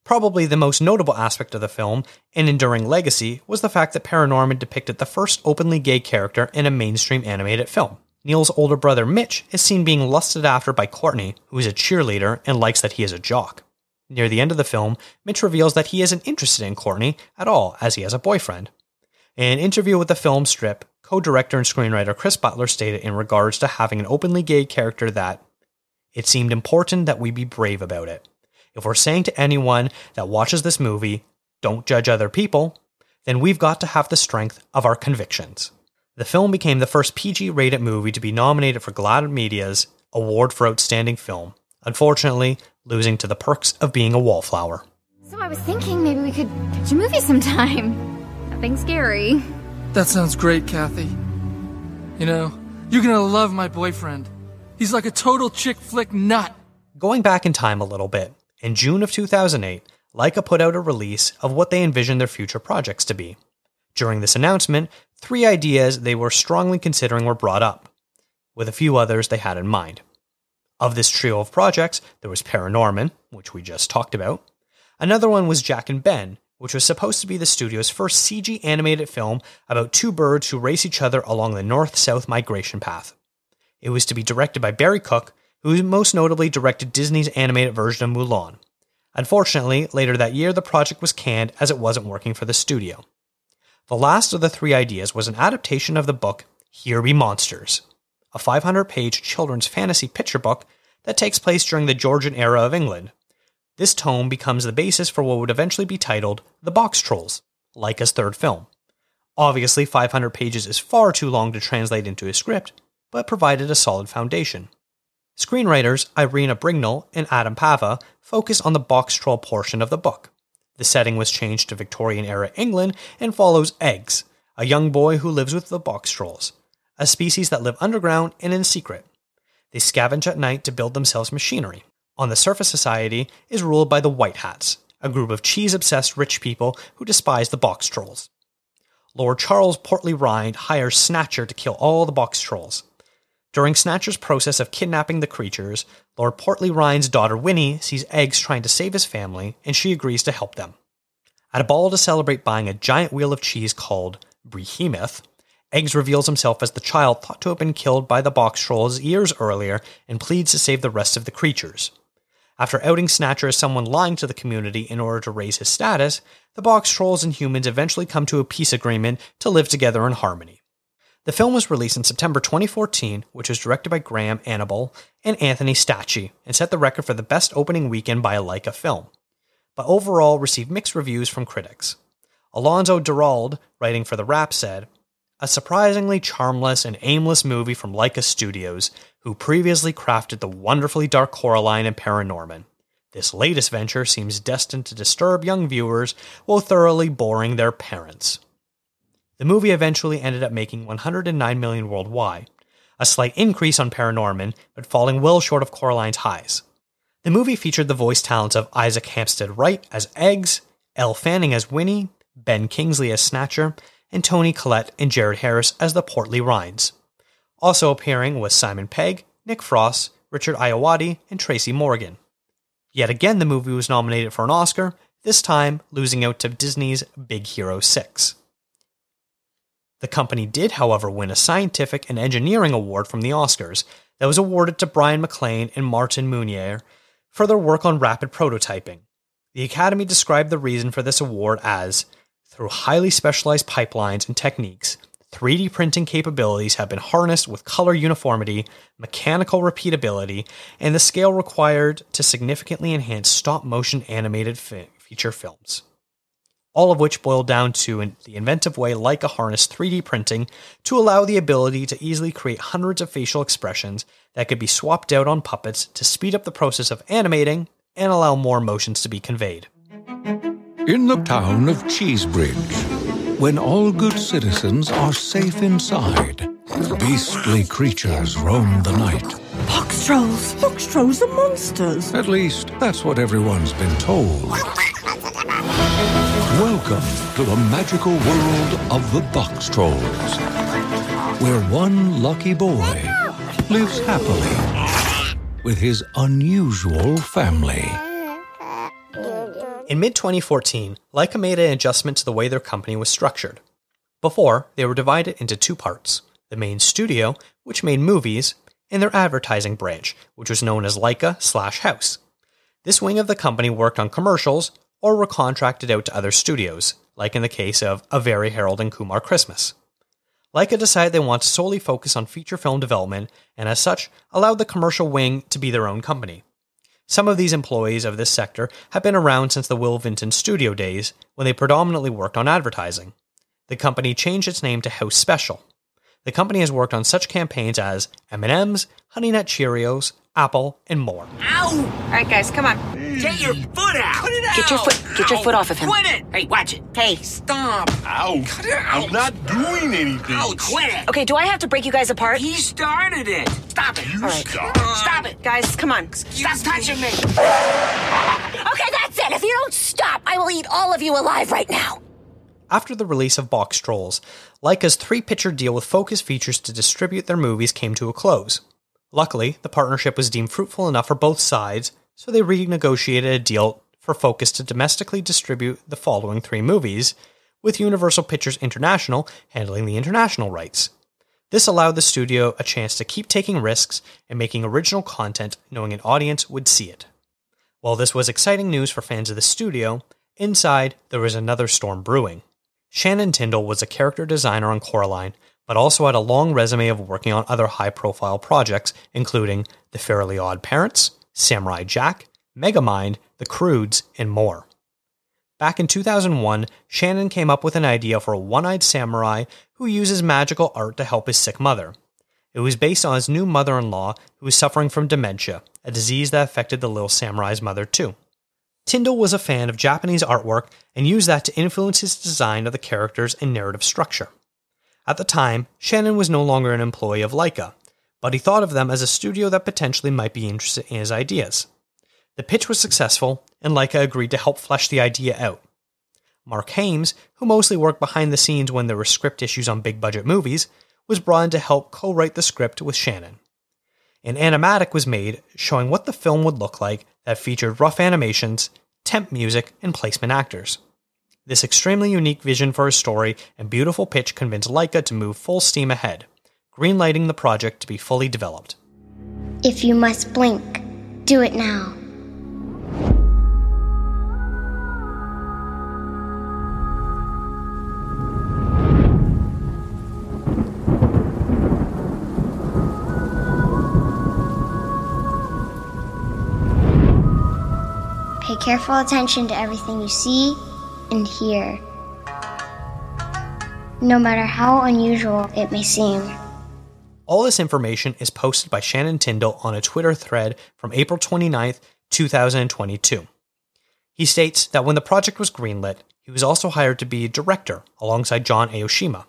Probably the most notable aspect of the film, and enduring legacy, was the fact that Paranorman depicted the first openly gay character in a mainstream animated film. Neil's older brother Mitch is seen being lusted after by Courtney, who is a cheerleader and likes that he is a jock. Near the end of the film, Mitch reveals that he isn't interested in Courtney at all, as he has a boyfriend. In an interview with the film strip, co director and screenwriter Chris Butler stated in regards to having an openly gay character that it seemed important that we be brave about it. If we're saying to anyone that watches this movie, don't judge other people, then we've got to have the strength of our convictions. The film became the first PG rated movie to be nominated for GLAAD Media's Award for Outstanding Film, unfortunately, losing to the perks of being a wallflower. So I was thinking maybe we could catch a movie sometime. Nothing scary. That sounds great, Kathy. You know, you're gonna love my boyfriend. He's like a total chick flick nut. Going back in time a little bit, in June of 2008, Laika put out a release of what they envisioned their future projects to be. During this announcement, three ideas they were strongly considering were brought up, with a few others they had in mind. Of this trio of projects, there was Paranorman, which we just talked about. Another one was Jack and Ben, which was supposed to be the studio's first CG animated film about two birds who race each other along the north south migration path. It was to be directed by Barry Cook, who most notably directed Disney's animated version of Mulan. Unfortunately, later that year, the project was canned as it wasn't working for the studio. The last of the three ideas was an adaptation of the book Here Be Monsters, a 500 page children's fantasy picture book that takes place during the Georgian era of England. This tome becomes the basis for what would eventually be titled The Box Trolls, Laika's third film. Obviously, 500 pages is far too long to translate into a script, but provided a solid foundation. Screenwriters Irina Brignall and Adam Pava focus on the box troll portion of the book. The setting was changed to Victorian era England and follows Eggs, a young boy who lives with the box trolls, a species that live underground and in secret. They scavenge at night to build themselves machinery. On the surface, society is ruled by the White Hats, a group of cheese obsessed rich people who despise the box trolls. Lord Charles Portly Rind hires Snatcher to kill all the box trolls. During Snatcher's process of kidnapping the creatures, Lord Portly Rind's daughter Winnie sees Eggs trying to save his family, and she agrees to help them. At a ball to celebrate buying a giant wheel of cheese called Behemoth, Eggs reveals himself as the child thought to have been killed by the box trolls years earlier and pleads to save the rest of the creatures. After outing Snatcher as someone lying to the community in order to raise his status, the box trolls and humans eventually come to a peace agreement to live together in harmony. The film was released in September 2014, which was directed by Graham Annable and Anthony Stacchi, and set the record for the best opening weekend by a Laika film, but overall received mixed reviews from critics. Alonzo Duralde, writing for The Wrap, said, A surprisingly charmless and aimless movie from Laika Studios, who previously crafted the wonderfully dark Coraline and Paranorman. This latest venture seems destined to disturb young viewers while thoroughly boring their parents. The movie eventually ended up making 109 million worldwide, a slight increase on Paranorman, but falling well short of Coraline's highs. The movie featured the voice talents of Isaac Hampstead Wright as Eggs, Elle Fanning as Winnie, Ben Kingsley as Snatcher, and Toni Collette and Jared Harris as the Portly Rinds. Also appearing was Simon Pegg, Nick Frost, Richard Ayoade, and Tracy Morgan. Yet again, the movie was nominated for an Oscar, this time losing out to Disney's Big Hero 6. The company did, however, win a scientific and engineering award from the Oscars that was awarded to Brian McLean and Martin Meunier for their work on rapid prototyping. The Academy described the reason for this award as through highly specialized pipelines and techniques, 3D printing capabilities have been harnessed with color uniformity, mechanical repeatability, and the scale required to significantly enhance stop motion animated fi- feature films all of which boil down to the inventive way Laika harnessed 3D printing to allow the ability to easily create hundreds of facial expressions that could be swapped out on puppets to speed up the process of animating and allow more emotions to be conveyed. In the town of Cheesebridge, when all good citizens are safe inside, beastly creatures roam the night. Box trolls! Box trolls are monsters! At least, that's what everyone's been told. Welcome to the magical world of the Box Trolls, where one lucky boy lives happily with his unusual family. In mid 2014, Laika made an adjustment to the way their company was structured. Before, they were divided into two parts the main studio, which made movies, and their advertising branch, which was known as Laika slash House. This wing of the company worked on commercials, or were contracted out to other studios, like in the case of A Very Harold and Kumar Christmas. Laika decided they want to solely focus on feature film development, and as such, allowed the commercial wing to be their own company. Some of these employees of this sector have been around since the Will Vinton studio days, when they predominantly worked on advertising. The company changed its name to House Special. The company has worked on such campaigns as M&M's, Honey Nut Cheerios, Apple, and more. Ow! All right, guys, come on. Get your foot out! Put it out! Get your foot- get your foot off of him. Quit it! Hey, watch it. Hey. Stop! Ow. Cut it out! I'm not doing anything. Ow, quit it! Okay, do I have to break you guys apart? He started it! Stop it! All right. Stop. Stop it. Guys, come on. Stop touching me! Okay, that's it. If you don't stop, I will eat all of you alive right now. After the release of Box Trolls, Laika's three picture deal with Focus Features to distribute their movies came to a close. Luckily, the partnership was deemed fruitful enough for both sides, so they renegotiated a deal for Focus to domestically distribute the following three movies, with Universal Pictures International handling the international rights. This allowed the studio a chance to keep taking risks and making original content knowing an audience would see it. While this was exciting news for fans of the studio, inside there was another storm brewing. Shannon Tyndall was a character designer on Coraline, but also had a long resume of working on other high profile projects, including The Fairly Odd Parents, Samurai Jack, Megamind, The Croods, and more. Back in 2001, Shannon came up with an idea for a one eyed samurai who uses magical art to help his sick mother. It was based on his new mother in law who was suffering from dementia, a disease that affected the little samurai's mother too. Tyndall was a fan of Japanese artwork and used that to influence his design of the characters and narrative structure. At the time, Shannon was no longer an employee of Laika, but he thought of them as a studio that potentially might be interested in his ideas. The pitch was successful, and Laika agreed to help flesh the idea out. Mark Haimes, who mostly worked behind the scenes when there were script issues on big budget movies, was brought in to help co write the script with Shannon. An animatic was made showing what the film would look like that featured rough animations, temp music, and placement actors. This extremely unique vision for a story and beautiful pitch convinced Laika to move full steam ahead, greenlighting the project to be fully developed. If you must blink, do it now. Careful attention to everything you see and hear, no matter how unusual it may seem. All this information is posted by Shannon Tyndall on a Twitter thread from April 29th, 2022. He states that when the project was greenlit, he was also hired to be director alongside John Aoshima.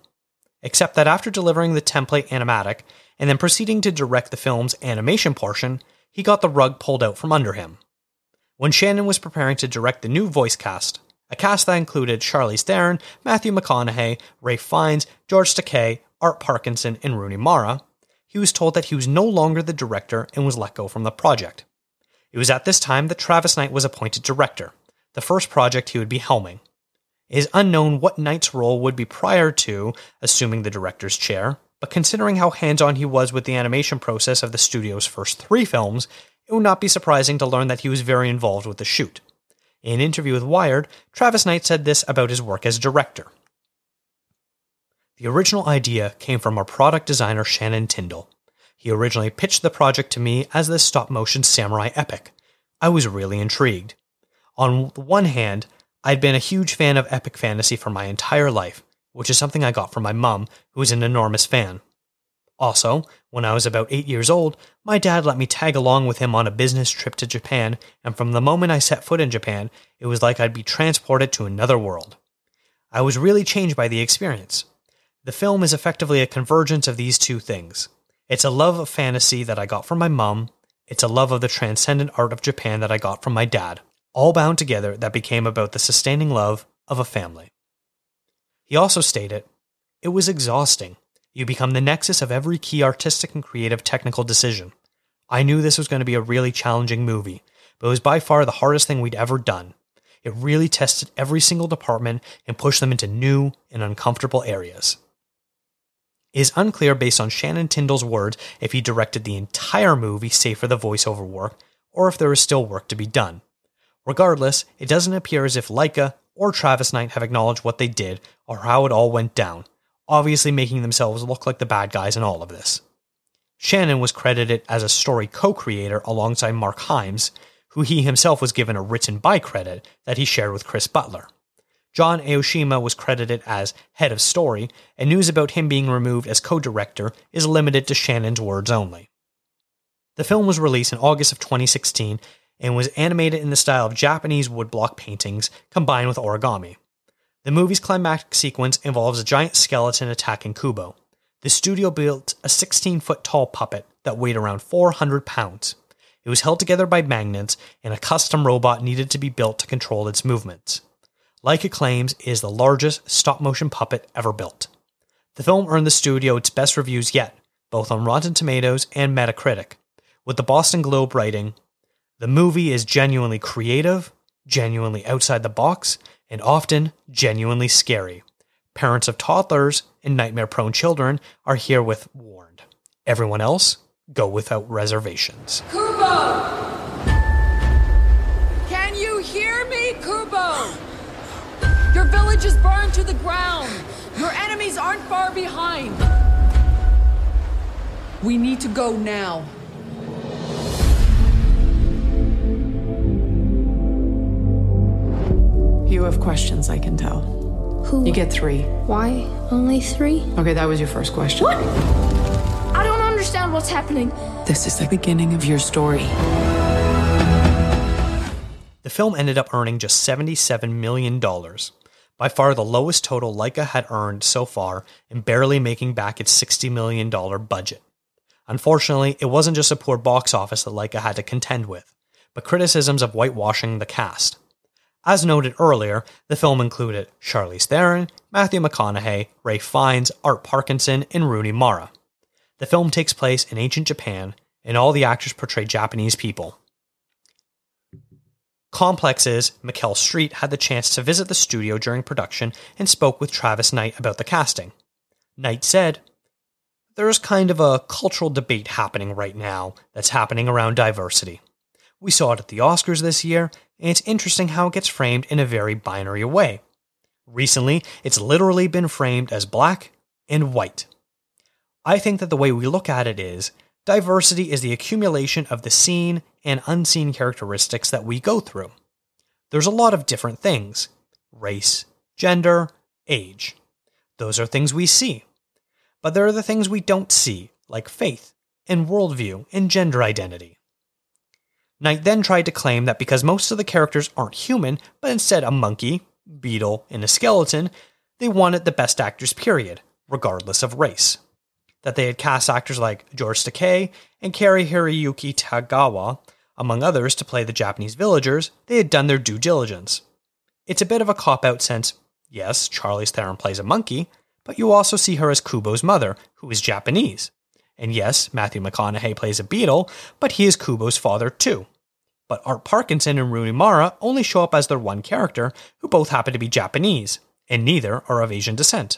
Except that after delivering the template animatic and then proceeding to direct the film's animation portion, he got the rug pulled out from under him. When Shannon was preparing to direct the new voice cast, a cast that included Charlize Theron, Matthew McConaughey, Ralph Fiennes, George Takei, Art Parkinson, and Rooney Mara, he was told that he was no longer the director and was let go from the project. It was at this time that Travis Knight was appointed director, the first project he would be helming. It is unknown what Knight's role would be prior to assuming the director's chair, but considering how hands on he was with the animation process of the studio's first three films, it would not be surprising to learn that he was very involved with the shoot. In an interview with Wired, Travis Knight said this about his work as director. The original idea came from our product designer Shannon Tyndall. He originally pitched the project to me as this stop motion samurai epic. I was really intrigued. On the one hand, I'd been a huge fan of epic fantasy for my entire life, which is something I got from my mum, who is an enormous fan. Also, when I was about eight years old, my dad let me tag along with him on a business trip to Japan, and from the moment I set foot in Japan, it was like I'd be transported to another world. I was really changed by the experience. The film is effectively a convergence of these two things. It's a love of fantasy that I got from my mum, it's a love of the transcendent art of Japan that I got from my dad, all bound together that became about the sustaining love of a family. He also stated, It was exhausting. You become the nexus of every key artistic and creative technical decision. I knew this was going to be a really challenging movie, but it was by far the hardest thing we'd ever done. It really tested every single department and pushed them into new and uncomfortable areas. It is unclear based on Shannon Tyndall's words if he directed the entire movie save for the voiceover work, or if there is still work to be done. Regardless, it doesn't appear as if Laika or Travis Knight have acknowledged what they did or how it all went down, obviously making themselves look like the bad guys in all of this. Shannon was credited as a story co creator alongside Mark Haimes, who he himself was given a written by credit that he shared with Chris Butler. John Aoshima was credited as head of story, and news about him being removed as co director is limited to Shannon's words only. The film was released in August of 2016 and was animated in the style of Japanese woodblock paintings combined with origami. The movie's climactic sequence involves a giant skeleton attacking Kubo. The studio built a 16 foot tall puppet that weighed around 400 pounds. It was held together by magnets, and a custom robot needed to be built to control its movements. Laika claims it is the largest stop motion puppet ever built. The film earned the studio its best reviews yet, both on Rotten Tomatoes and Metacritic, with the Boston Globe writing The movie is genuinely creative, genuinely outside the box, and often genuinely scary. Parents of toddlers and nightmare prone children are herewith warned. Everyone else, go without reservations. Kubo! Can you hear me, Kubo? Your village is burned to the ground. Your enemies aren't far behind. We need to go now. You have questions, I can tell. Who? You get three. Why only three? Okay, that was your first question. What? I don't understand what's happening. This is the beginning of your story. The film ended up earning just $77 million, by far the lowest total Laika had earned so far, and barely making back its $60 million budget. Unfortunately, it wasn't just a poor box office that Laika had to contend with, but criticisms of whitewashing the cast. As noted earlier, the film included Charlize Theron, Matthew McConaughey, Ralph Fiennes, Art Parkinson, and Rooney Mara. The film takes place in ancient Japan, and all the actors portray Japanese people. Complex's McKell Street had the chance to visit the studio during production and spoke with Travis Knight about the casting. Knight said, There's kind of a cultural debate happening right now that's happening around diversity. We saw it at the Oscars this year, and it's interesting how it gets framed in a very binary way. Recently, it's literally been framed as black and white. I think that the way we look at it is diversity is the accumulation of the seen and unseen characteristics that we go through. There's a lot of different things race, gender, age. Those are things we see. But there are the things we don't see, like faith, and worldview, and gender identity. Knight then tried to claim that because most of the characters aren't human, but instead a monkey, beetle, and a skeleton, they wanted the best actors, period, regardless of race. That they had cast actors like George Takei and Cary Hiroyuki Tagawa, among others, to play the Japanese villagers, they had done their due diligence. It's a bit of a cop out since, yes, Charlize Theron plays a monkey, but you also see her as Kubo's mother, who is Japanese. And yes, Matthew McConaughey plays a beetle, but he is Kubo's father too. But Art Parkinson and Rooney Mara only show up as their one character, who both happen to be Japanese, and neither are of Asian descent.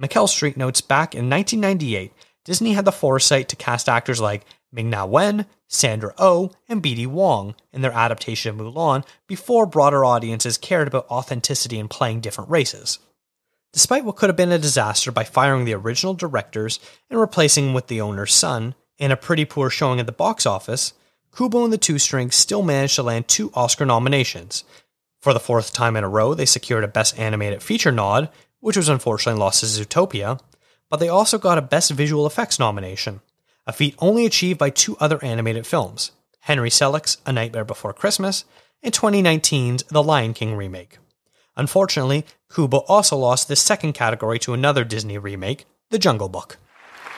McKell Street notes back in 1998, Disney had the foresight to cast actors like Ming Na Wen, Sandra Oh, and BD Wong in their adaptation of Mulan before broader audiences cared about authenticity and playing different races. Despite what could have been a disaster by firing the original directors and replacing them with the owner's son, and a pretty poor showing at the box office, Kubo and the Two Strings still managed to land two Oscar nominations. For the fourth time in a row, they secured a Best Animated Feature nod, which was unfortunately lost to Zootopia, but they also got a Best Visual Effects nomination, a feat only achieved by two other animated films Henry Selick's A Nightmare Before Christmas and 2019's The Lion King remake. Unfortunately, Kubo also lost this second category to another Disney remake, The Jungle Book.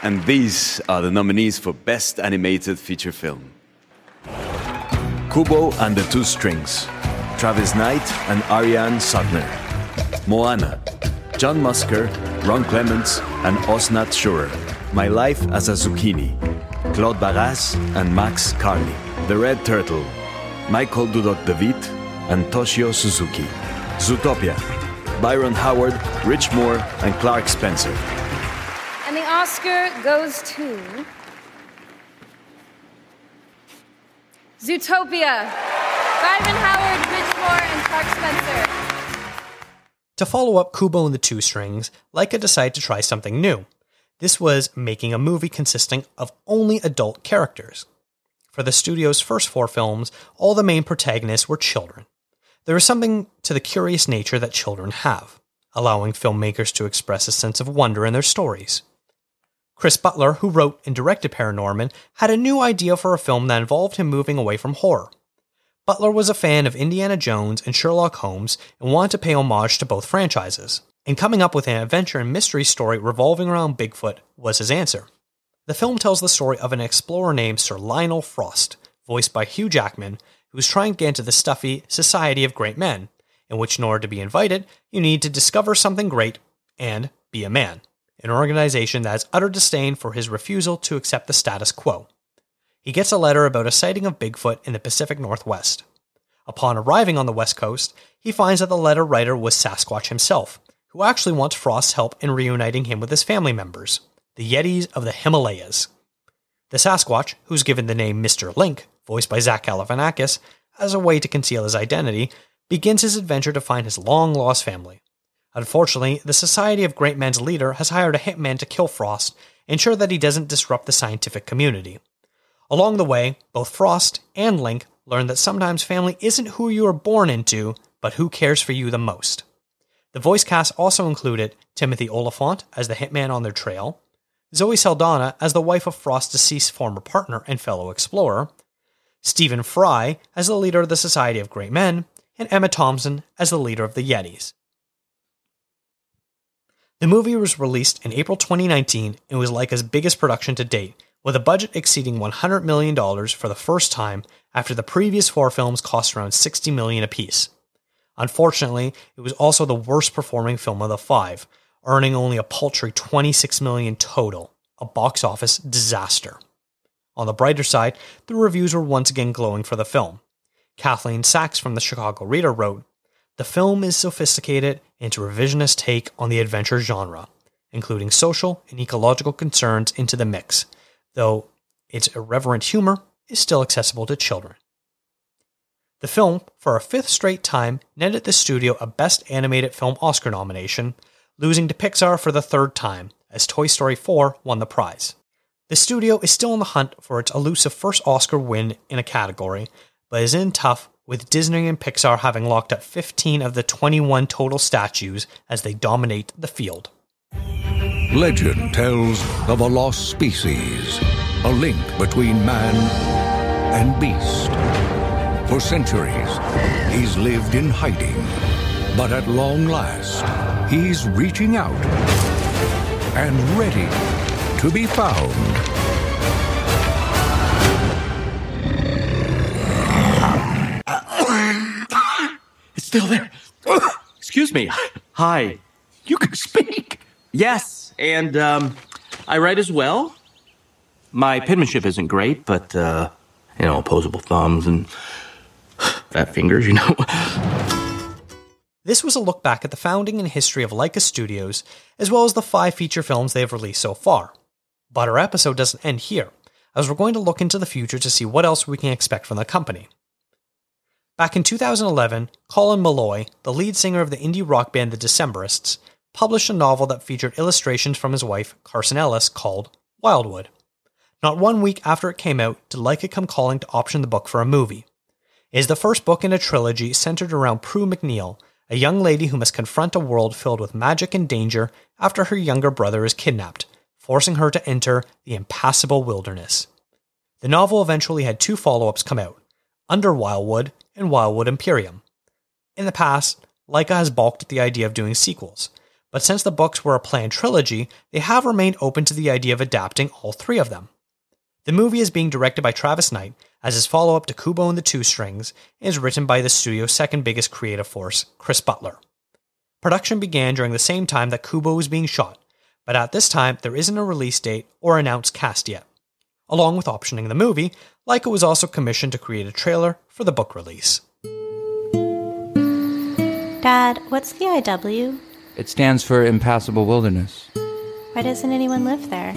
And these are the nominees for Best Animated Feature Film Kubo and the Two Strings, Travis Knight and Ariane Sutner. Moana, John Musker, Ron Clements, and Osnat Shurer. My Life as a Zucchini, Claude Barras and Max Carney. The Red Turtle, Michael Dudok de Wit and Toshio Suzuki. Zootopia, Byron Howard, Rich Moore, and Clark Spencer. And the Oscar goes to. Zootopia. Byron Howard, Rich Moore, and Clark Spencer. To follow up Kubo and the Two Strings, Laika decided to try something new. This was making a movie consisting of only adult characters. For the studio's first four films, all the main protagonists were children. There is something to the curious nature that children have, allowing filmmakers to express a sense of wonder in their stories. Chris Butler, who wrote and directed Paranorman, had a new idea for a film that involved him moving away from horror. Butler was a fan of Indiana Jones and Sherlock Holmes and wanted to pay homage to both franchises. And coming up with an adventure and mystery story revolving around Bigfoot was his answer. The film tells the story of an explorer named Sir Lionel Frost, voiced by Hugh Jackman, who is trying to get into the stuffy Society of Great Men, in which, in order to be invited, you need to discover something great and be a man, an organization that has utter disdain for his refusal to accept the status quo. He gets a letter about a sighting of Bigfoot in the Pacific Northwest. Upon arriving on the West Coast, he finds that the letter writer was Sasquatch himself, who actually wants Frost's help in reuniting him with his family members, the Yetis of the Himalayas. The Sasquatch, who's given the name Mr. Link, voiced by Zach Galifianakis, as a way to conceal his identity, begins his adventure to find his long lost family. Unfortunately, the Society of Great Men's leader has hired a hitman to kill Frost, ensure that he doesn't disrupt the scientific community. Along the way, both Frost and Link learn that sometimes family isn't who you are born into, but who cares for you the most. The voice cast also included Timothy Olyphant as the hitman on their trail, Zoe Saldana as the wife of Frost's deceased former partner and fellow explorer, Stephen Fry as the leader of the Society of Great Men, and Emma Thompson as the leader of the Yetis. The movie was released in April 2019 and was Laika's biggest production to date, with a budget exceeding $100 million for the first time after the previous four films cost around 60 million apiece. Unfortunately, it was also the worst performing film of the five, earning only a paltry 26 million total, a box office disaster. On the brighter side, the reviews were once again glowing for the film. Kathleen Sachs from the Chicago Reader wrote, The film is sophisticated and a revisionist take on the adventure genre, including social and ecological concerns into the mix, though its irreverent humor is still accessible to children. The film, for a fifth straight time, netted the studio a Best Animated Film Oscar nomination, losing to Pixar for the third time, as Toy Story 4 won the prize. The studio is still on the hunt for its elusive first Oscar win in a category, but is in tough with Disney and Pixar having locked up 15 of the 21 total statues as they dominate the field. Legend tells of a lost species, a link between man and beast. For centuries, he's lived in hiding. But at long last, he's reaching out and ready to be found. It's still there. Excuse me. Hi. You can speak. Yes, and um, I write as well. My penmanship isn't great, but uh, you know, opposable thumbs and fat fingers, you know. This was a look back at the founding and history of Laika Studios, as well as the five feature films they have released so far. But our episode doesn't end here, as we're going to look into the future to see what else we can expect from the company. Back in 2011, Colin Meloy, the lead singer of the indie rock band The Decemberists, published a novel that featured illustrations from his wife, Carson Ellis, called Wildwood. Not one week after it came out did Laika come calling to option the book for a movie. It is the first book in a trilogy centered around Prue McKeel, a young lady who must confront a world filled with magic and danger after her younger brother is kidnapped, forcing her to enter the impassable wilderness. The novel eventually had two follow ups come out Under Wildwood and Wildwood Imperium. In the past, Laika has balked at the idea of doing sequels, but since the books were a planned trilogy, they have remained open to the idea of adapting all three of them. The movie is being directed by Travis Knight as his follow up to Kubo and the Two Strings and is written by the studio's second biggest creative force, Chris Butler. Production began during the same time that Kubo was being shot, but at this time there isn't a release date or announced cast yet. Along with optioning the movie, Laika was also commissioned to create a trailer for the book release. Dad, what's the IW? It stands for Impassable Wilderness. Why doesn't anyone live there?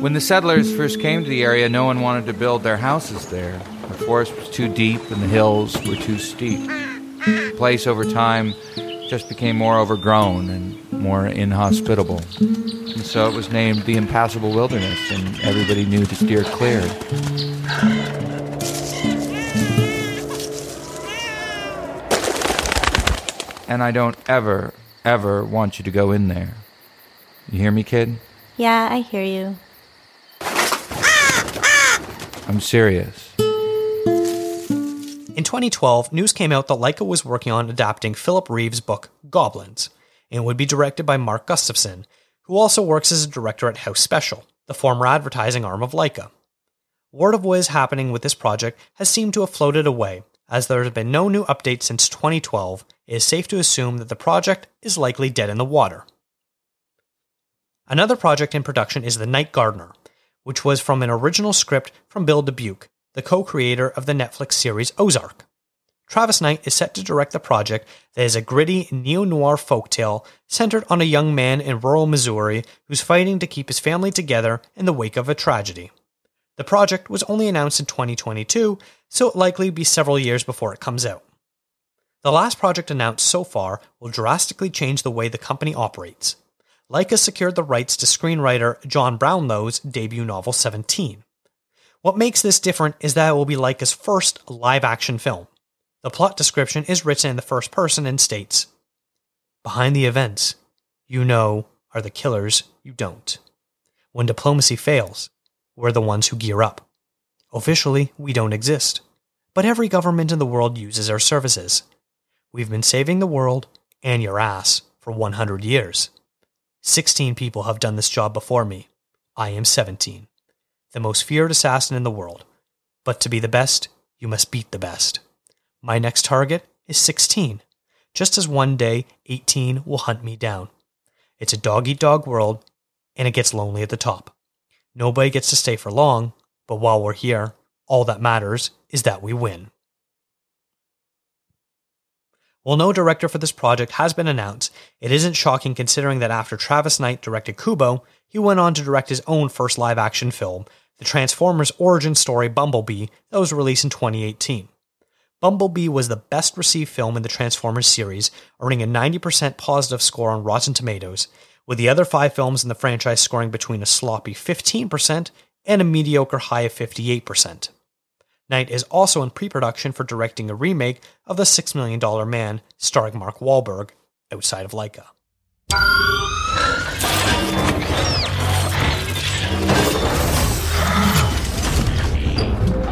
When the settlers first came to the area, no one wanted to build their houses there. The forest was too deep and the hills were too steep. The place over time just became more overgrown and more inhospitable. And so it was named the Impassable Wilderness, and everybody knew to steer clear. And I don't ever, ever want you to go in there. You hear me, kid? Yeah, I hear you. I'm serious. In In 2012, news came out that Laika was working on adapting Philip Reeve's book Goblins, and would be directed by Mark Gustafson, who also works as a director at House Special, the former advertising arm of Laika. Word of what is happening with this project has seemed to have floated away, as there has been no new updates since 2012. It is safe to assume that the project is likely dead in the water. Another project in production is The Night Gardener, which was from an original script from Bill Dubuque, the co creator of the Netflix series Ozark. Travis Knight is set to direct the project that is a gritty neo noir folktale centered on a young man in rural Missouri who's fighting to keep his family together in the wake of a tragedy. The project was only announced in 2022, so it'll likely be several years before it comes out. The last project announced so far will drastically change the way the company operates. Laika secured the rights to screenwriter John Brownlow's debut novel 17. What makes this different is that it will be Laika's first live action film. The plot description is written in the first person and states Behind the events, you know, are the killers you don't. When diplomacy fails, we're the ones who gear up. Officially, we don't exist, but every government in the world uses our services. We've been saving the world and your ass for 100 years. 16 people have done this job before me. I am 17. The most feared assassin in the world. But to be the best, you must beat the best. My next target is 16, just as one day 18 will hunt me down. It's a dog eat dog world, and it gets lonely at the top. Nobody gets to stay for long, but while we're here, all that matters is that we win. While no director for this project has been announced, it isn't shocking considering that after Travis Knight directed Kubo, he went on to direct his own first live action film, the Transformers origin story Bumblebee, that was released in 2018. Bumblebee was the best received film in the Transformers series, earning a 90% positive score on Rotten Tomatoes, with the other five films in the franchise scoring between a sloppy 15% and a mediocre high of 58%. Knight is also in pre production for directing a remake of The Six Million Dollar Man, starring Mark Wahlberg, outside of Laika.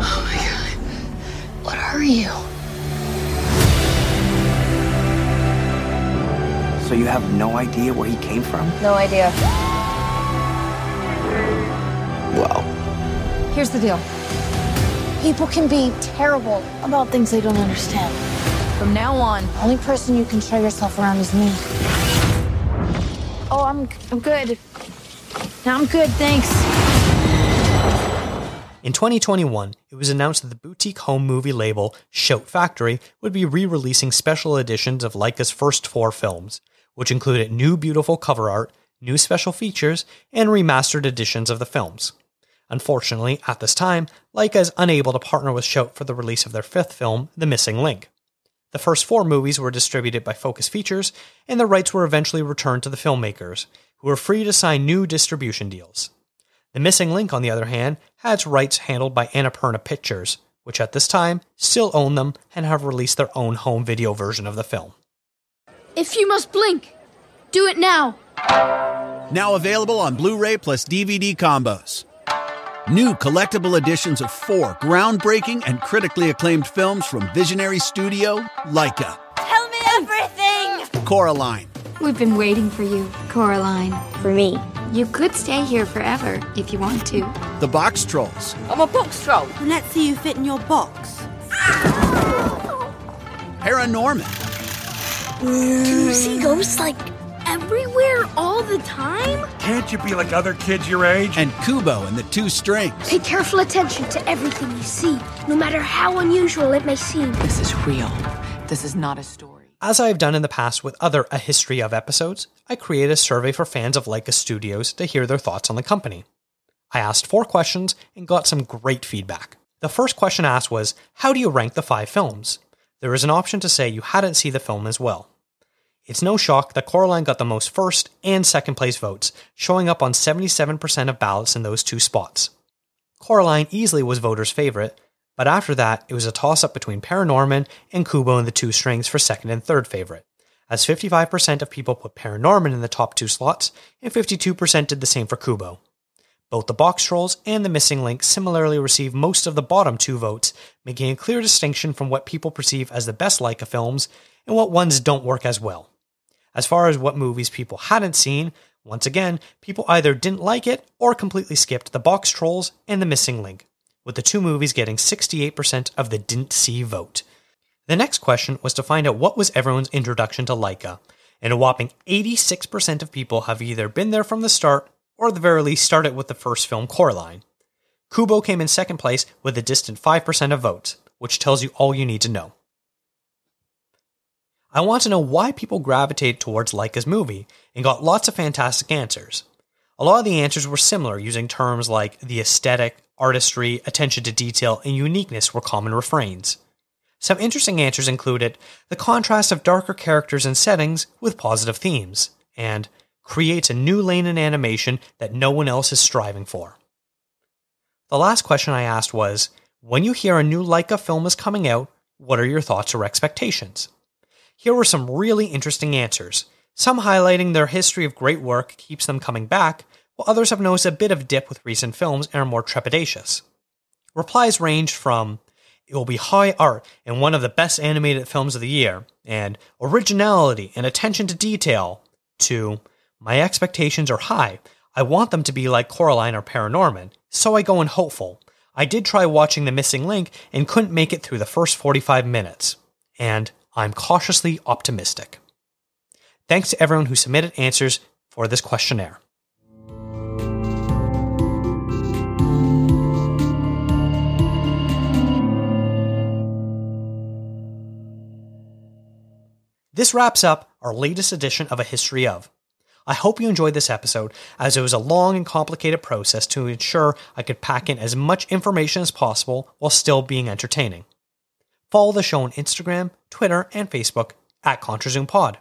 Oh my god. What are you? So you have no idea where he came from? No idea. Well, Here's the deal. People can be terrible about things they don't understand. From now on, the only person you can show yourself around is me. Oh, I'm I'm good. No, I'm good, thanks. In 2021, it was announced that the boutique home movie label Shout Factory would be re releasing special editions of Laika's first four films, which included new beautiful cover art, new special features, and remastered editions of the films. Unfortunately, at this time, Laika is unable to partner with Shout for the release of their fifth film, The Missing Link. The first four movies were distributed by Focus Features, and the rights were eventually returned to the filmmakers, who were free to sign new distribution deals. The Missing Link, on the other hand, had its rights handled by Annapurna Pictures, which at this time still own them and have released their own home video version of the film. If you must blink, do it now. Now available on Blu ray plus DVD combos. New collectible editions of four groundbreaking and critically acclaimed films from visionary studio Laika. Tell me everything! Coraline, We've been waiting for you, Coraline. For me. You could stay here forever if you want to. The Box Trolls, I'm a box troll. Let's see you fit in your box. Paranorman, Do you see ghosts like everywhere all the time? Can't you be like other kids your age? and Kubo and the Two Strings. Pay careful attention to everything you see, no matter how unusual it may seem. This is real. This is not a story. As I have done in the past with other A History of episodes, I created a survey for fans of Laika Studios to hear their thoughts on the company. I asked four questions and got some great feedback. The first question asked was How do you rank the five films? There is an option to say you hadn't seen the film as well. It's no shock that Coraline got the most first and second place votes, showing up on 77% of ballots in those two spots. Coraline easily was voters' favorite, but after that, it was a toss up between Paranorman and Kubo and the Two Strings for second and third favorite, as 55% of people put Paranorman in the top two slots, and 52% did the same for Kubo. Both the box trolls and the missing link similarly received most of the bottom two votes, making a clear distinction from what people perceive as the best Laika films and what ones don't work as well. As far as what movies people hadn't seen, once again, people either didn't like it or completely skipped the box trolls and the missing link, with the two movies getting 68% of the didn't see vote. The next question was to find out what was everyone's introduction to Laika, and a whopping 86% of people have either been there from the start or at the very least started with the first film Coraline. Kubo came in second place with a distant 5% of votes, which tells you all you need to know. I want to know why people gravitate towards Laika's movie and got lots of fantastic answers. A lot of the answers were similar, using terms like the aesthetic, artistry, attention to detail, and uniqueness were common refrains. Some interesting answers included the contrast of darker characters and settings with positive themes, and creates a new lane in animation that no one else is striving for. The last question I asked was When you hear a new Laika film is coming out, what are your thoughts or expectations? Here were some really interesting answers, some highlighting their history of great work keeps them coming back, while others have noticed a bit of dip with recent films and are more trepidatious. Replies ranged from it will be high art and one of the best animated films of the year, and originality and attention to detail, to my expectations are high. I want them to be like Coraline or Paranorman, so I go in hopeful. I did try watching The Missing Link and couldn't make it through the first 45 minutes. And I'm cautiously optimistic. Thanks to everyone who submitted answers for this questionnaire. This wraps up our latest edition of A History of. I hope you enjoyed this episode, as it was a long and complicated process to ensure I could pack in as much information as possible while still being entertaining. Follow the show on Instagram, Twitter, and Facebook at ContraZoomPod.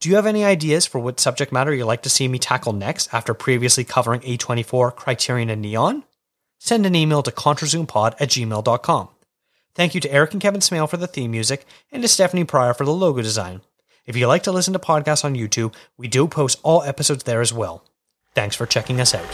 Do you have any ideas for what subject matter you'd like to see me tackle next after previously covering A24, Criterion, and Neon? Send an email to ContraZoomPod at gmail.com. Thank you to Eric and Kevin Smale for the theme music and to Stephanie Pryor for the logo design. If you like to listen to podcasts on YouTube, we do post all episodes there as well. Thanks for checking us out.